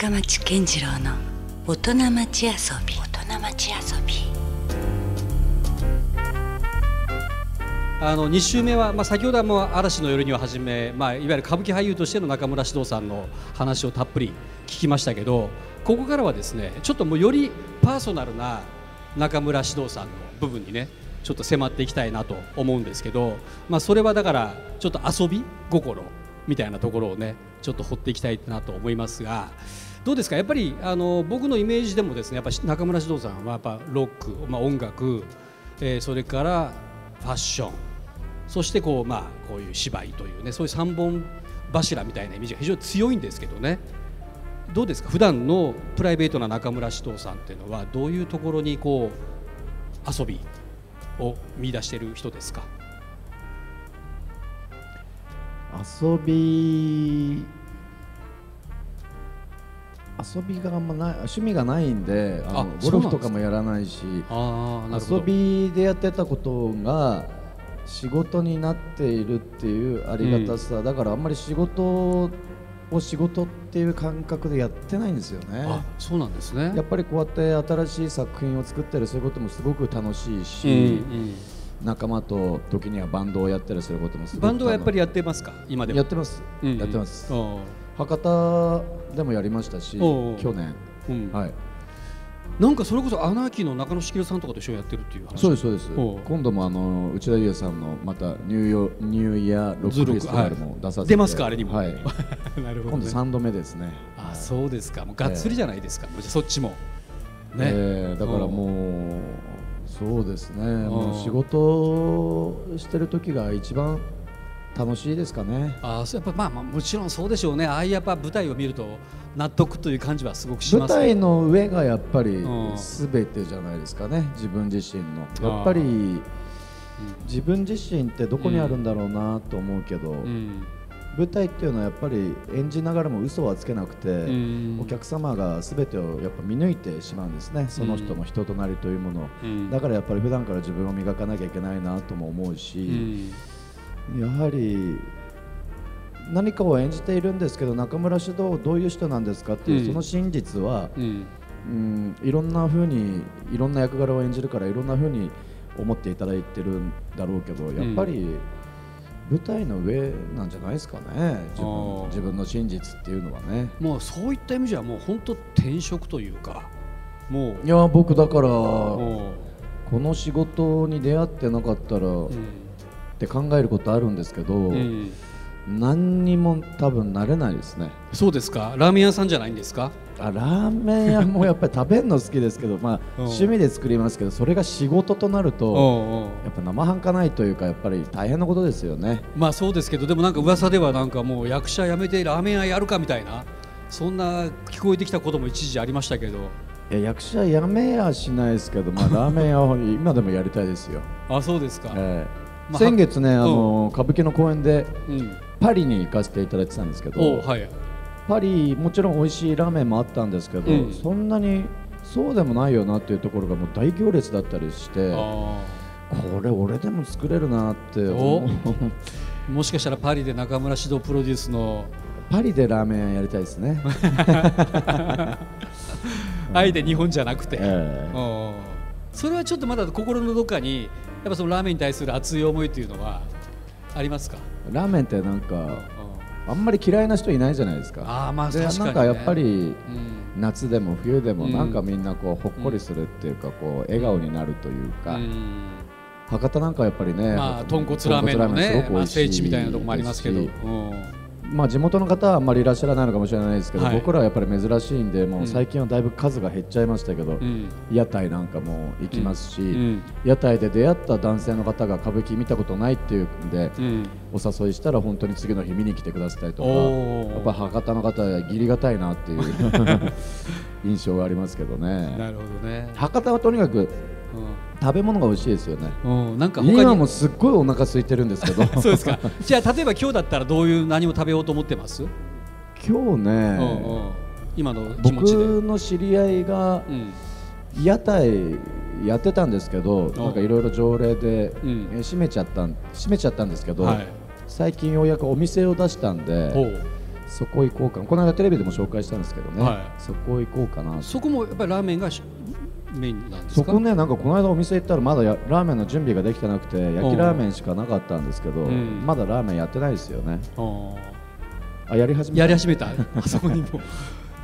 深町健次郎の大人町遊び。大人町遊び。あの2週目は、まあ、先ほどはもう嵐の夜にはじめ、まあ、いわゆる歌舞伎俳優としての中村獅童さんの話をたっぷり聞きましたけどここからはですねちょっともうよりパーソナルな中村獅童さんの部分にねちょっと迫っていきたいなと思うんですけど、まあ、それはだからちょっと遊び心みたいなところをねちょっと掘っていきたいなと思いますがどうですか？やっぱりあの僕のイメージでもですねやっぱ中村獅童さんはやっぱロック、まあ、音楽、えー、それからファッションそしてこう,、まあ、こういう芝居というねそういう三本柱みたいなイメージが非常に強いんですけどね。どうですか？普段のプライベートな中村獅童さんっていうのはどういうところにこう遊びを見出している人ですか？遊び遊びがあんまない趣味がないんであのあゴルフとかもやらないし遊びでやってたことが仕事になっているっていうありがたさ、だからあんまり仕事を仕事っていう感覚でやってないんですよね。あそうなんですね。やっぱりこうやって新しい作品を作ったりすることもすごく楽しいし、うんうん。仲間と時にはバンドをやったりすることもすごくバンドはやっぱりややってますか？今でも。やってます、うんうん。やってます博多でもやりましたし去年。うん。はい。なんかそれこそアナーキーの中野茂さんとかと一緒にやってるっていう話。そうですそうです。今度もあの内田裕也さんのまたニューヨニューイヤーロックフェスティバルも出させて。出ますかあれにも。はい。なるほど、ね、今度三度目ですね。あそうですか。もうがっつりじゃないですか、もうじゃあそっちも。ね、えーだからもうそうですね。もう仕事をしてる時が一番楽しいですかね。あそうやっぱまあまあもちろんそうでしょうね。ああいうやっぱ舞台を見ると納得という感じはすごくし舞ます台の上がやっぱりうん。全てじゃないですかね。自分自身の。やっぱり自分自身ってどこにあるんだろうなと思うけど、うん。舞台っていうのはやっぱり演じながらも嘘はつけなくて、ん。お客様が全てをやっぱ見抜いてしまうんですね。その人の人となりというもの。だからやっぱり普段から自分を磨かなきゃいけないなとも思ううし、んやはり何かを演じているんですけど中村獅童どういう人なんですかっていう、うん。その真実は、うん。うん、いろんな風にいろんな役柄を演じるからいろんな風に思っていただいてるんだろうけどやっぱり舞台の上なんじゃないですかね自分自分の真実っていうのはね。もうそういった意味じゃもう本当転職というかもう。いや僕だからこもの仕事に出会ってなかったらう、っうんて考えることあるんですけど、うん。何にも多分なれないですね。そうですか？ラーメン屋さんじゃないんですか？あラーメン屋もやっぱり食べるの好きですけど、まあ、うん。趣味で作りますけどそれが仕事となるとやっぱ生半可ないというかやっぱり大変なことですよね。まあそうですけどでもなんか噂ではなんかもう役者辞めてラーメン屋やるかみたいなそんな聞こえてきたことも一時ありましたけど。いや役者辞めやしないですけど、まあ、ラーメン屋は今でもやりたいですよ、あそうですか、ええ。まあ先月ねあの、歌舞伎の公演でうん。パリに行かせていただいてたんですけど、パリもちろん美味しいラーメンもあったんですけど、うん。そんなにそうでもないよなっていうところがもう大行列だったりしてあこれ俺でも作れるなって思う。ーもしかしたらパリで中村獅童プロデュースのパリでラーメン屋やりたいですね、あえて日本じゃなくて、ええ。うんそれはちょっとまだ心のどっかにやっぱそのラーメンに対する熱い思いというのはありますか、ラーメンってなんかうん。あんまり嫌いな人いないじゃないですか。ああまあで確かに、ね、なんかやっぱりうん。夏でも冬でもうん。なんかみんなこうほっこりするっていうかこう笑顔になるというか、うん。博多なんかやっぱりね、まあ豚骨ラーメンの豚骨ラーメンすごねまあ、く美味しい聖地みたいなところもありますけど、しうんまあ地元の方はあんまりいらっしゃらないのかもしれないですけど、はい。僕らはやっぱり珍しいんでもう最近はだいぶ数が減っちゃいましたけど、うん。屋台なんかも行きますし、うん。屋台で出会った男性の方が歌舞伎見たことないっていうんで、うん。お誘いしたら本当に次の日見に来てくださったりとかやっぱ博多の方は義理がたいなっていう 印象がありますけどね。なるほどね、博多はとにかく食べ物が美味しいですよね。うんうん、なんか他に今もすっごいお腹空いてるんですけど。そうですか。じゃあ例えば今日だったらどういう何を食べようと思ってます、今日うんね、うん。今の僕の知り合いがうん。屋台やってたんですけどなんかいろいろ条例で、うん。え閉めちゃったん閉めちゃったんですけど、はい。最近ようやくお店を出したんでそこ行こうかな。この間テレビでも紹介したんですけどね、はい。そこ行こうかな。そこもやっぱりラーメンがしメインなんですか？そこねなんかこの間お店行ったらまだやラーメンの準備ができてなくて焼きラーメンしかなかったんですけど、うん。まだラーメンやってないですよね。あやり始めた？やり始めた？あそこにも。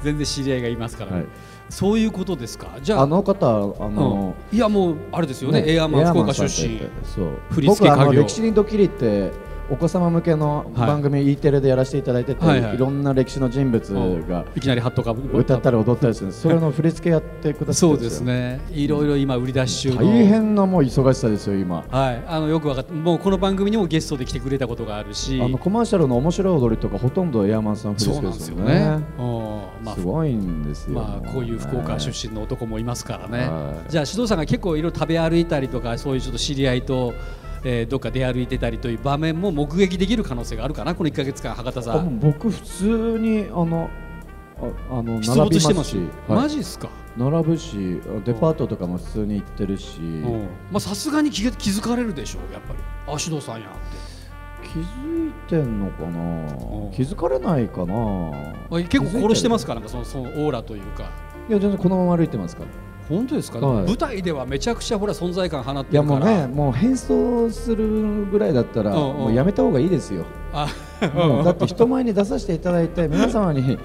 全然知り合いがいますから、ね。はい。そういうことですか？じゃあ。あの方あの、うん。いやもうあれですよね。エアマン福岡出身。そう。振り付け僕あの歴史にドッキリってお子様向けの番組、E テレでやらせていただいてて、はいはい。いろんな歴史の人物がいきなりハットかぶ歌ったり踊ったりする。んですそれの振り付けやってくださそうでってるんですよ。すね。いろいろ今売り出し中の。大変なもう忙しさですよ今。はい。あのよく分かってもうこの番組にもゲストで来てくれたことがあるし。あのコマーシャルの面白い踊りとかほとんどエアマンさん振りそうなんで付けですすよよね。ねうん。まあ。すごいんですよ。まあ、こういう福岡出身の男もいますからね、はい。じゃあ指導さんが結構いろいろ食べ歩いたりとかそういうちょっと知り合いと、えーどっか出歩いてたりという場面も目撃できる可能性があるかなこの1か月間博多さあん。僕普通にあのああの出没してますし、はい。マジですか？並ぶしデパートとかも普通に行ってるし、まあさすがに気が気づかれるでしょうやっぱり。あ指導さんやって。気づいてんのかうん。な気づかれないかな。あ結構殺してますかかなんかそのそのオーラというか。いや全然このまま歩いてますから本当ですか、はい。舞台ではめちゃくちゃほら存在感放っていやもうねもう変装するぐらいだったらうんうん。もうやめた方がいいですよ。うだって人前に出させていただいて皆様にうん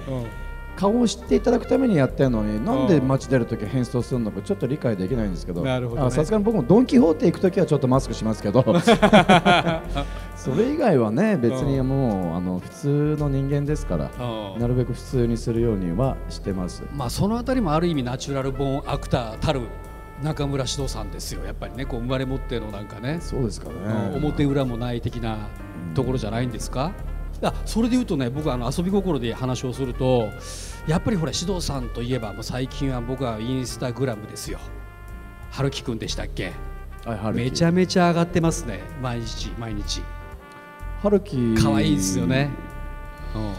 顔を知っていただくためにやってるのになんで街出るとき変装するのかちょっと理解できないんですけどなるほどね。あさすがに僕もドン・キホーテ行くときはちょっとマスクしますけど それ以外はね別にもうあの普通の人間ですからうん。なるべく普通にするようにはしてます。まあそのあたりもある意味ナチュラルボーンアクターたる中村獅童さんですよ。やっぱりねこう生まれ持ってのなんかね、そうですかね。うん表裏もない的なところじゃないんですか、あそれで言うとね僕あの遊び心で話をするとやっぱりほら獅童さんといえばもう最近は僕はインスタグラムですよ。春樹くんでしたっけ？はいめちゃめちゃ上がってますね毎日毎日。春樹。可愛いですよね、うん。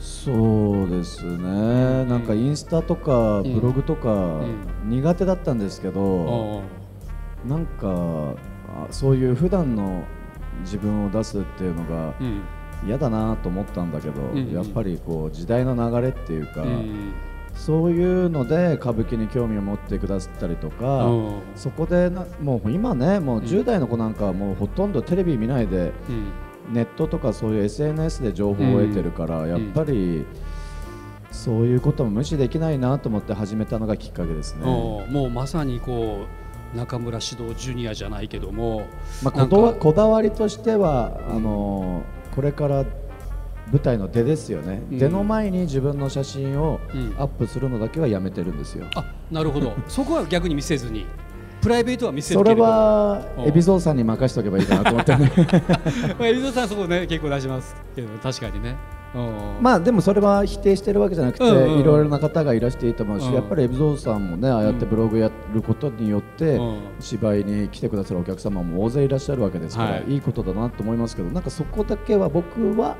そうですね、なんかインスタとかブログとかん。苦手だったんですけど、うん。なんかあそういう普段の自分を出すっていうのがうん嫌だなと思ったんだけど、んうん。やっぱりこう時代の流れっていうか、うんそういうので歌舞伎に興味を持ってくださったりとか、うん。そこでなもう今ねもう10代の子なんかはもうほとんどテレビ見ないで、うん。ネットとかそういう SNS で情報を得てるから、やっぱりそういうことも無視できないなと思って始めたのがきっかけですね。うん。もうまさにこう中村獅童ジュニアじゃないけども、まあ、こだわりとしてはあのこれから舞台の出ですよね、うん。出の前に自分の写真をうん。アップするのだけはやめてるんですよ。あなるほど。そこは逆に見せずに。プライベートは見せるそれはうん。海老蔵さんに任せておけばいいかなと思ってね。まあ、エリゾさんそこね結構出しますけど確かにね、うんまあでもそれは否定してるわけじゃなくて、うんうん。いろいろな方がいらしていいと思うし、うん。やっぱり海老蔵さんもねああやってブログやることによって、うん。芝居に来てくださるお客様も大勢いらっしゃるわけですから、はい。い、いことだなと思いますけどなんかそこだけは僕は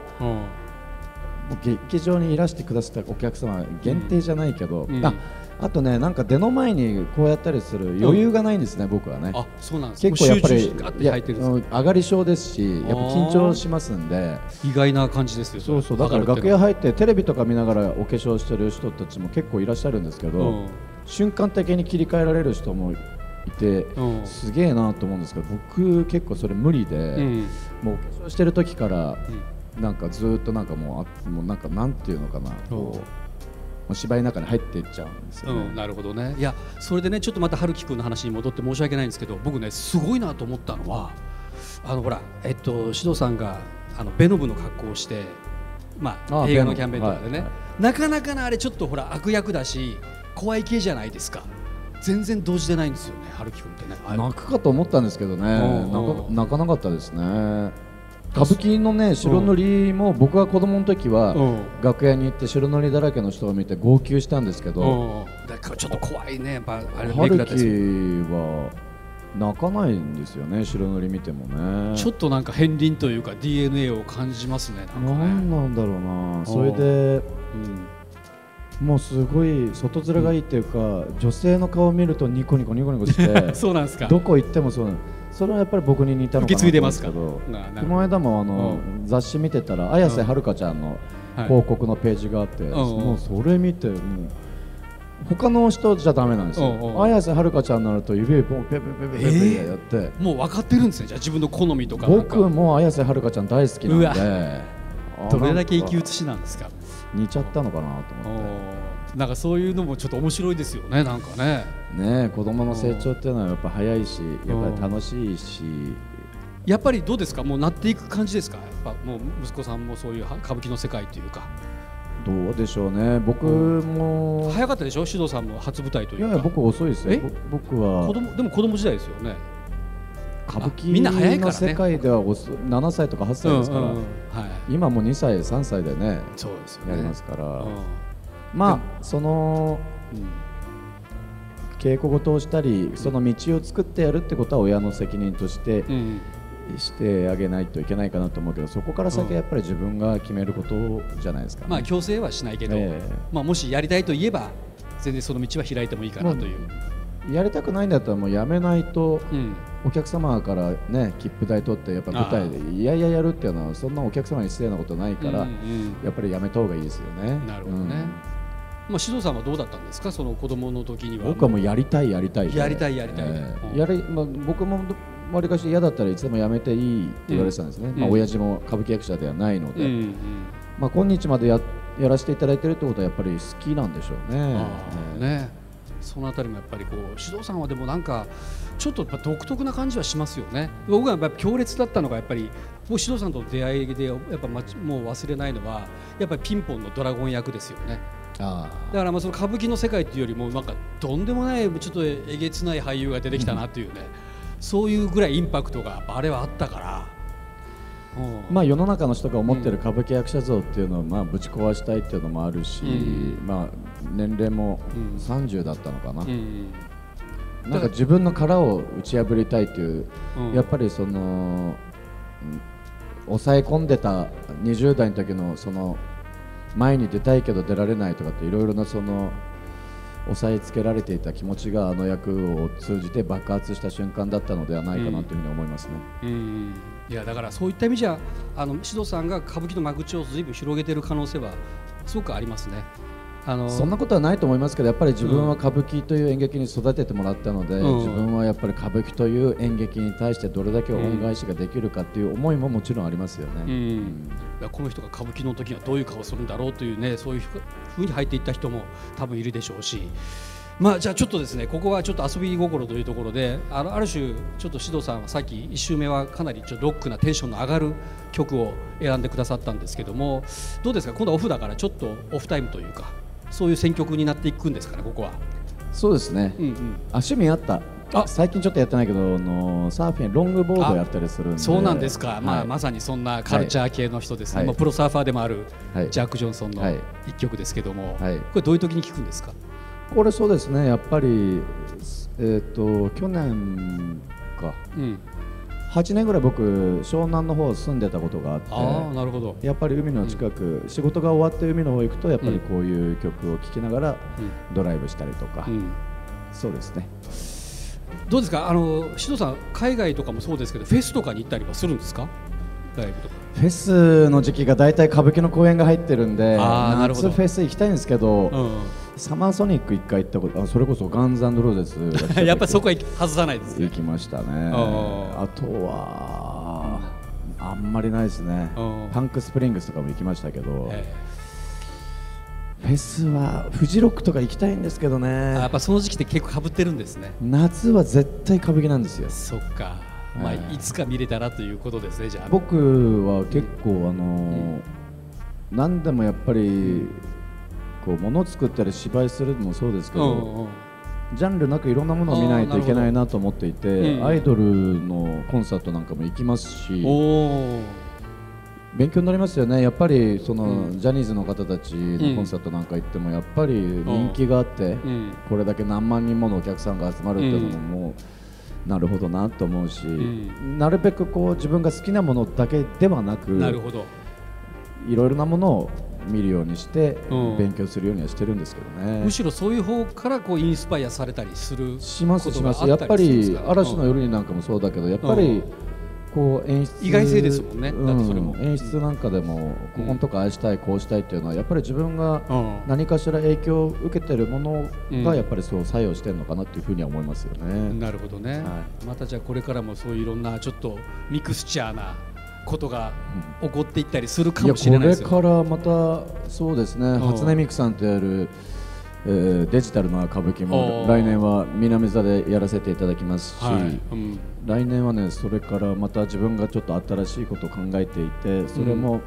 劇場にいらしてくださったお客様限定じゃないけど、うん。ああとねなんか出の前にこうやったりする余裕がないんですね、僕はね。あそうなんです。結構やっぱりいやうん上がり症ですしやっぱ緊張しますんで。意外な感じですよそうそうだから楽屋入ってテレビとか見ながらお化粧してる人たちも結構いらっしゃるんですけど、うん。瞬間的に切り替えられる人もいて、うん。すげえなと思うんですけど僕結構それ無理で、うん。もうお化粧してる時からなんかずーっとなんかもうあもうなんかなんていうのかなこう芝居の中に入っていっちゃうんですよね。うん、なるほどね。いやそれでねちょっとまた春樹くんの話に戻って申し訳ないんですけど僕ねすごいなと思ったのはあのほらえっと獅童さんがあのベノブの格好をしてまああ映画のキャンペーンとかでね、はいはなかなかなあれちょっとほら悪役だし怖い系じゃないですか。全然動じてないんですよね春樹くんってね。泣くかと思ったんですけどね、うん。泣かうん泣かなかったですね。歌舞伎のね白塗りも僕が子供の時はうん。楽屋に行って白塗りだらけの人を見て号泣したんですけど、うん。だからちょっと怖いねやっぱあれだったは泣かないんですよね白塗り見てもね。ちょっとなんか片鱗というか DNA を感じますねなんなんだろうな。それでもうすごい外面がいいっていうか、女性の顔を見るとニコニコニコニコしてうん、そうなんですか。どこ行ってもそうなのそれはやっぱり僕に似たのかなんですけど。この間もあの、雑誌見てたら綾瀬はるかちゃんのはい。広告のページがあって、もうそれ見てもう他の人じゃダメなんですよ、綾瀬はるかちゃんになると指ポンペペペペペペペやって、もう分かってるんですね。じゃあ自分の好みとか。僕も綾瀬はるかちゃん大好きなんで。どれだけ生き写しなんですか？似ちゃったのかなとお思っーなんかそういうのもちょっと面白いですよねなんかね。てね子供の成長っていうのはやっぱ早いしやっぱり楽しいし。やっぱりどうですか？もうなっていく感じですか？やっぱもう息子さんもそういうは歌舞伎の世界というか。どうでしょうね。僕も早かったでしょ？獅童さんの初舞台というか。いやいや僕遅いですよ。僕は。子供でも子供時代ですよね。歌舞みんな早い伎からね。の世界では遅7歳とか8歳ですから、今も2歳3歳でねそうですよね。やりますから、うんまあそのうん。稽古事をしたりその道を作ってやるってことは親の責任としてうん。してあげないといけないかなと思うけどそこから先はやっぱり自分が決めることじゃないですか、ねまあ強制はしないけど、えまあ、もしやりたいといえば全然その道は開いてもいいかなという、やりたくないんだったらもうやめないとうん。お客様からね切符代取ってやっぱ舞台でいやいややるっていうのはそんなお客様に失礼なことないから、うんうんやっぱりやめた方がいいですよね。なるほどねまあ、獅童さんはどうだったんですか？その子供の時には。僕はもうやりたいやりたいで。やりたいやりたい。ええ。うん。やりまあ、僕もわりかし嫌だったらいつでもやめていいって言われてたんですね、うん。まあ、親父も歌舞伎役者ではないので、うんうんまあ、今日までややらせていただいてるってことはやっぱり好きなんでしょうね。あーね。そのあたりもやっぱりこう獅童さんはでもなんかちょっと独特な感じはしますよね。僕がやっぱ強烈だったのがやっぱり僕獅童さんとの出会いでやっぱまちもう忘れないのはやっぱりピンポンのドラゴン役ですよねあだからまあその歌舞伎の世界っていうよりもなんかとんでもないちょっとえげつない俳優が出てきたなっていうね、そういうぐらいインパクトがやっぱあれはあったから、うん。まあ、世の中の人が思ってる歌舞伎役者像っていうのをまあぶち壊したいっていうのもあるし、うん。まあ、年齢もうん。30だったのかな、うん。なんか自分の殻を打ち破りたいっていう、うん。やっぱりその、うん抑え込んでた20代の時のその前に出たいけど出られないとかっていろいろなその抑えつけられていた気持ちがあの役を通じて爆発した瞬間だったのではないかなというふうに思いますね。うんいやだからそういった意味じゃあの獅童さんが歌舞伎の間口をずいぶん広げている可能性はすごくありますね。あのそんなことはないと思いますけどやっぱり自分は歌舞伎という演劇に育ててもらったので、うん自分はやっぱり歌舞伎という演劇に対してどれだけ恩返しができるかっていう思いももちろんありますよね。うんいやこの人が歌舞伎の時にはどういう顔をするんだろうというねそういうふうに入っていった人も多分いるでしょうし。まあ、じゃあちょっとですねここはちょっと遊び心というところであのある種ちょっと獅童さんはさっき1周目はかなりちょっとロックなテンションの上がる曲を選んでくださったんですけどもどうですか？今度はオフだからちょっとオフタイムというかそういう選曲になっていくんですかねここは。そうですね、うんうん。あ趣味あった。あ。最近ちょっとやってないけどあのサーフィンロングボードやったりするんで。そうなんですか、まあ、はい。まさにそんなカルチャー系の人ですね、はい。まあプロサーファーでもあるはい。ジャック・ジョンソンのはい。一曲ですけども、はい。これどういう時に聞くんですか？これそうですね。やっぱりえっ、と去年か。うん、8年ぐらい僕湘南の方住んでたことがあってああなるほど、やっぱり海の近く、仕事が終わって海の方行くとやっぱりこういう曲を聴きながらドライブしたりとか、うん、そうですね。どうですか？あの獅童さん海外とかもそうですけどフェスとかに行ったりはするんですか？ライブとか。フェスの時期が大体歌舞伎の公演が入ってるんであーなるほど。夏フェス行きたいんですけど、うサマーソニック一回行ったことあそれこそガンズローゼス やっぱりそこは外さないですね。行きましたね。ああとはあんまりないですね。うんパンクスプリングスとかも行きましたけど、えフェスはフジロックとか行きたいんですけどえあやねっぱその時期って結構かぶってるんですね。夏は絶対歌舞伎なんですよ。そっか、まあ、ええいつか見れたらということですねじゃあ。僕は結構あのー何でもやっぱりこう物を作ったり芝居するのもそうですけど、ジャンルなくいろんなものを見ないといけないなと思っていて、うん。アイドルのコンサートなんかも行きますし、勉強になりますよね、やっぱりその、うん。ジャニーズの方たちのコンサートなんか行っても、やっぱり人気があって、うん。これだけ何万人ものお客さんが集まるっていうのも、もうなるほどなと思うし、ん。なるべくこう自分が好きなものだけではなく、いろいろなものを見るようにして、うん。勉強するようにはしてるんですけどね。む。しろそういう方からこうインスパイアされたりするしますします。やっぱり嵐の夜になんかもそうだけどやっぱりこう演出意外性ですもんね。うだってそれも。演出なんかでも、ここのとこああしたいこうしたいっていうのはやっぱり自分がうん。何かしら影響を受けてるものうん。がやっぱりそう作用してるのかなっていうふうには思いますよね。なるほどね、はまたじゃあこれからもそういういろんなちょっとミクスチャーなことが起こっていったりするかもしれないですよ。これからまたそうですね。ん。初音ミクさんとやる、えーデジタルな歌舞伎も来年は南座でやらせていただきますし、はい。うん。来年はねそれからまた自分がちょっと新しいことを考えていてそれも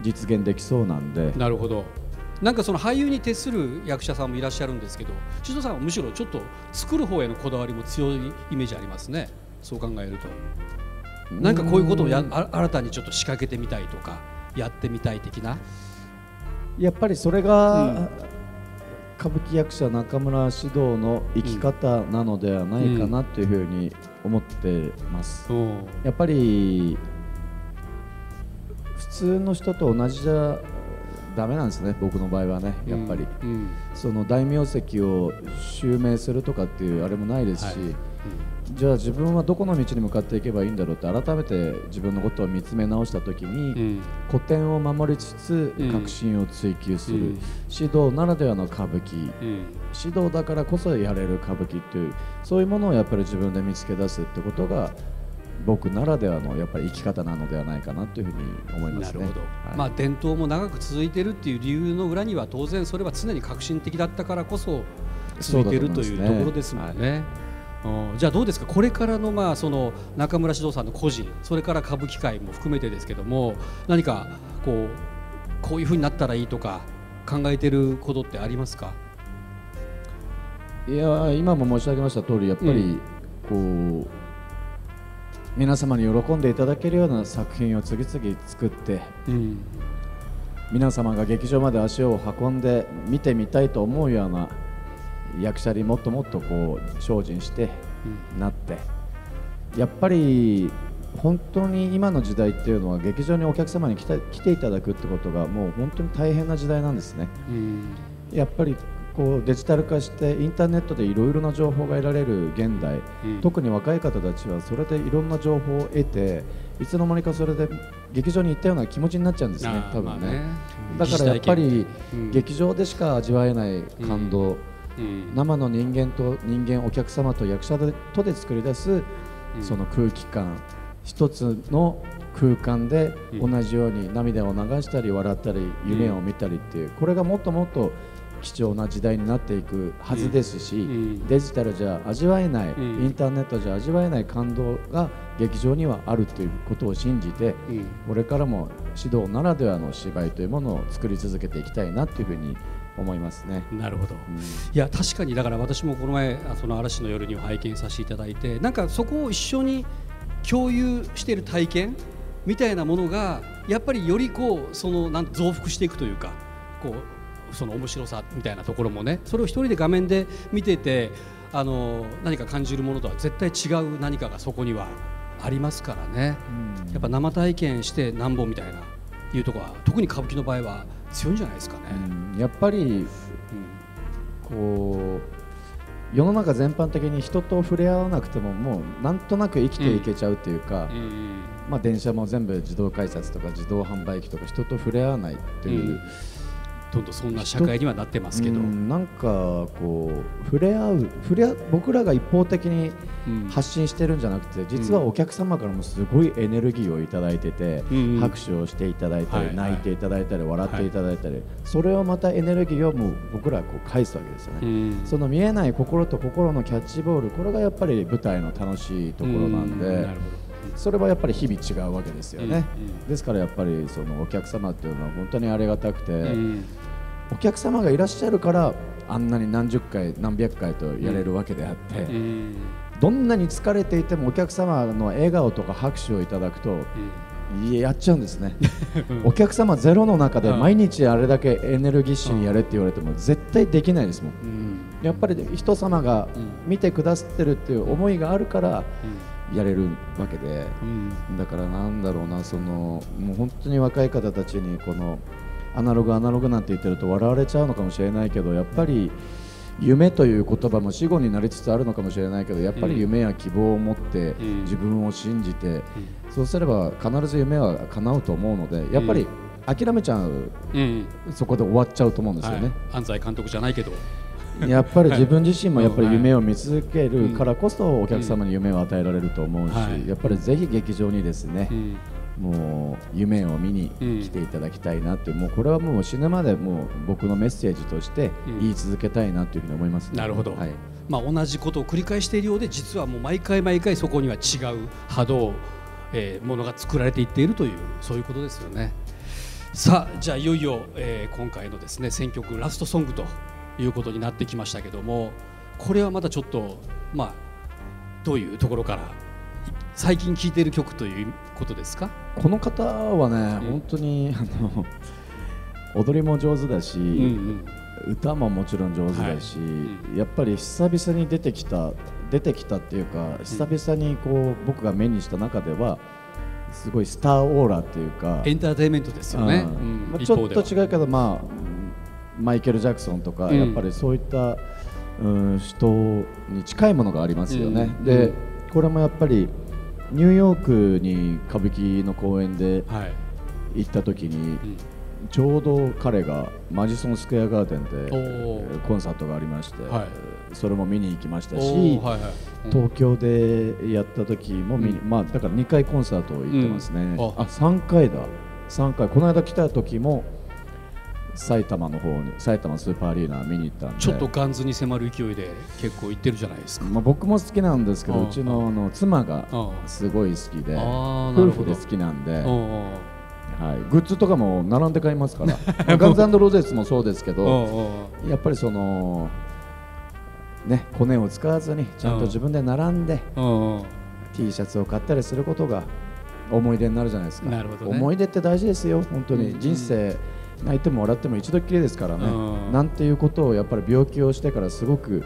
実現できそうなんで、なるほど。なんかその俳優に徹する役者さんもいらっしゃるんですけど獅童さんはむしろちょっと作る方へのこだわりも強いイメージありますね。そう考えるとなんかこういうことをや新たにちょっと仕掛けてみたいとかやってみたい的な？やっぱりそれが、歌舞伎役者中村獅童の生き方なのではないかなというふうに思ってます。やっぱり普通の人と同じじゃダメなんですね僕の場合はねやっぱり、うん。その大名跡を襲名するとかっていうあれもないですし、はいじゃあ自分はどこの道に向かっていけばいいんだろうって改めて自分のことを見つめ直した時に、うん。古典を守りつつうん。革新を追求する、うん。指導ならではの歌舞伎。うん。指導だからこそやれる歌舞伎っていうそういうものをやっぱり自分で見つけ出すってことが僕ならではのやっぱり生き方なのではないかなというふうに思いますね。なるほど、はい。まあ伝統も長く続いてるっていう理由の裏には当然それは常に革新的だったからこそ続いているというところですもんね。うん。じゃあどうですか？これからのまあその中村獅童さんの個人それから歌舞伎界も含めてですけども何かこうこういうふうになったらいいとか考えてることってありますか？いや今も申し上げました通りやっぱりこう、皆様に喜んでいただけるような作品を次々作ってうん。皆様が劇場まで足を運んで見てみたいと思うような役者にもっともっとこう精進してなってやっぱり本当に今の時代っていうのは劇場にお客様に来た来ていただくってことがもう本当に大変な時代なんですね。うん。やっぱりこうデジタル化してインターネットでいろいろな情報が得られる現代、うん。特に若い方たちはそれでいろんな情報を得ていつの間にかそれで劇場に行ったような気持ちになっちゃうんですね多分ね,、まあね。だからやっぱりうん。劇場でしか味わえない感動、うん生の人間と人間お客様と役者とで作り出すその空気感。一つの空間でうん。同じように涙を流したり笑ったり夢を見たりっていうこれがもっともっと貴重な時代になっていくはずですし、ん。デジタルじゃ味わえない、ん。インターネットじゃ味わえない感動が劇場にはあるということを信じて、うん。これからも指導ならではの芝居というものを作り続けていきたいなというふうに思いますね。なるほど、うんいや確かにだから私もこの前あその嵐の夜には拝見させていただいてなんかそこを一緒に共有している体験みたいなものがやっぱりよりこうそのなん増幅していくというかこうその面白さみたいなところもねそれを一人で画面で見ててあの何か感じるものとは絶対違う何かがそこにはありますからね。やっぱ生体験してなんぼみたいないうところは特に歌舞伎の場合は強いんじゃないですかね。うん。やっぱりこう世の中全般的に人と触れ合わなくてももうなんとなく生きていけちゃうっていうか、うんうん。まあ、電車も全部自動改札とか自動販売機とか人と触れ合わないっていう、うんどんどんそんな社会にはなってますけど、うんなんかこう触れ合う触れ合僕らが一方的にうん。発信してるんじゃなくて実はお客様からもすごいエネルギーをいただいてて、うんうん。拍手をしていただいたり、はい泣いていただいたり笑っていただいたり、それをまたエネルギーをもう僕らはこう返すわけですよね。うん。その見えない心と心のキャッチボールこれがやっぱり舞台の楽しいところなんで、それはやっぱり日々違うわけですよね、ですからやっぱりそのお客様っていうのは本当にありがたくて、お客様がいらっしゃるからあんなに何十回何百回とやれるわけであって、うん。どんなに疲れていてもお客様の笑顔とか拍手をいただくといややっちゃうんですね。お客様ゼロの中でうん。毎日あれだけエネルギッシュにやれって言われても絶対できないですもん。うん。やっぱり人様がうん。見てくださってるっていう思いがあるからやれるわけで。うん。だからなんだろうなそのもう本当に若い方たちにこのアナログアナログなんて言ってると笑われちゃうのかもしれないけどやっぱり夢という言葉も死語になりつつあるのかもしれないけどやっぱり夢や希望を持ってうん。自分を信じて、そうすれば必ず夢は叶うと思うのでやっぱり諦めちゃううん。そこで終わっちゃうと思うんですよはい。ね。、安西監督じゃないけど。やっぱり自分自身もやっぱりはい。夢を見続けるからこそお客様に夢を与えられると思うし、はい。やっぱりぜひ劇場にですね、うんもう夢を見に来ていただきたいなって、もうこれはもう死ぬまでもう僕のメッセージとしてうん。言い続けたいなというふうに思います、なるほど。はい、まあ、同じことを繰り返しているようで実はもう毎回毎回そこには違う波動、えーものが作られていっているというそういうことですよね。さあじゃあいよいよ、えー今回のですね選曲ラストソングということになってきましたけどもこれはまだちょっとまあどういうところから最近聴いている曲ということですか、この方はね、ん本当にあの踊りも上手だし、うん歌ももちろん上手だし、うやっぱり久々に出てきた出てきたっていうか久々にこう僕が目にした中ではすごいスターオーラっていうかエンターテインメントですよね、うん。うん。まあ、ちょっと違うけど、まあ、マイケル・ジャクソンとか、うん。やっぱりそういった、うん、人に近いものがありますよね、うん。で、うん。これもやっぱりニューヨークに歌舞伎の公演ではい。行った時に、うん。ちょうど彼がマジソンスクエアガーデンでコンサートがありまして、はい。それも見に行きましたおし、ーはいはい。うん。東京でやった時も見に、うん。まあだから2回コンサート行ってますね、あ。3回だ。3回。この間来た時も埼玉の方に埼玉スーパーアリーナ見に行ったんで。ちょっとガンズに迫る勢いで結構行ってるじゃないですか。まあ、僕も好きなんですけどうん。うちのあの妻がうん。すごい好きで夫婦で好きなんで、うんうん。はい、グッズとかも並んで買いますから。まあガンズローゼスもそうですけうどんうん。やっぱりそのねコネを使わずにちゃんと自分で並んでうんうん。T シャツを買ったりすることが思い出になるじゃないですか。ね。思い出って大事ですよ本当に、うん。人生泣いても笑っても一度っきりですからね、うん。なんていうことをやっぱり病気をしてからすごく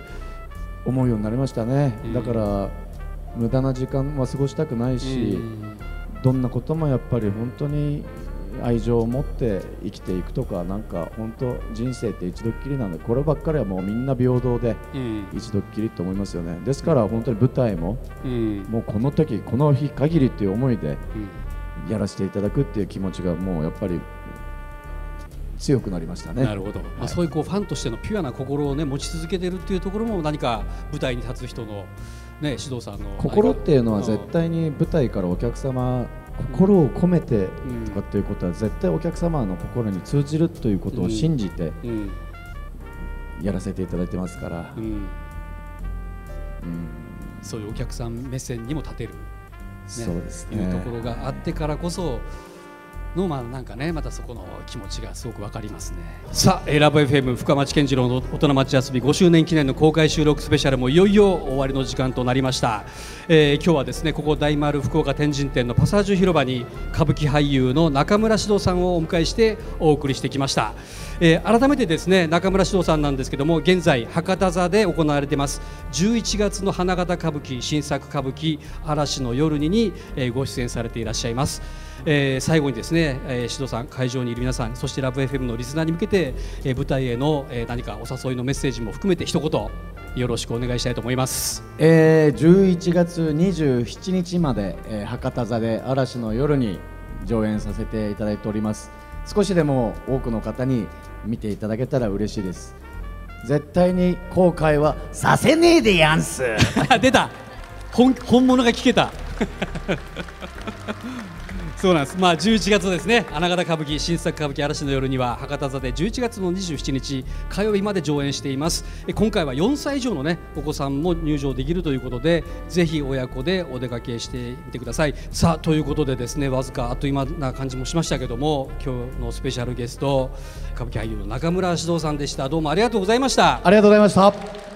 思うようになりましたね、うん。だから無駄な時間は過ごしたくないし、うん。どんなこともやっぱり本当に愛情を持って生きていくとかなんか本当人生って一度っきりなのでこればっかりはもうみんな平等でうん。一度っきりと思いますよね。ですから本当に舞台もうん。もうこの時この日限りっていう思いでうん。やらせていただくっていう気持ちがもうやっぱり強くなりましたね。なるほど、まあ、そういうこうファンとしてのピュアな心を、ね、持ち続けてるっていうところも何か舞台に立つ人の、ね、指導さんの心っていうのは絶対に舞台からお客様心を込めてうん。とかっていうことは絶対お客様の心に通じるということを信じてうん。やらせていただいてますから。う、ん、うん。そういうお客さん目線にも立てる、ね、そうですね。いうところがあってからこそのまあなんかねまたそこの気持ちがすごくわかりますね。さあえーラブ FM 深町健次郎の大人町遊び5周年記念の公開収録スペシャルもいよいよ終わりの時間となりました、えー今日はですねここ大丸福岡天神店のパサージュ広場に歌舞伎俳優の中村獅童さんをお迎えしてお送りしてきました、えー改めてですね中村獅童さんなんですけども現在博多座で行われています11月の花形歌舞伎新作歌舞伎嵐の夜にに、えーご出演されていらっしゃいます、えー最後にですね、えー、獅童さん会場にいる皆さんそしてラブ FM のリスナーに向けて、えー舞台への、えー何かお誘いのメッセージも含めて一言よろしくお願いしたいと思います。えー11月27日まで、えー博多座で嵐の夜に上演させていただいております。少しでも多くの方に見ていただけたら嬉しいです。絶対に後悔はさせねえでやんす。出た。本本物が聞けた そうなんです。まあ11月ですね花形歌舞伎新作歌舞伎嵐の夜には博多座で11月の27日火曜日まで上演しています。今回は4歳以上のねお子さんも入場できるということでぜひ親子でお出かけしてみてください。さあということでですねわずかあっという間な感じもしましたけども今日のスペシャルゲスト歌舞伎俳優の中村獅童さんでした。どうもありがとうございました。ありがとうございました。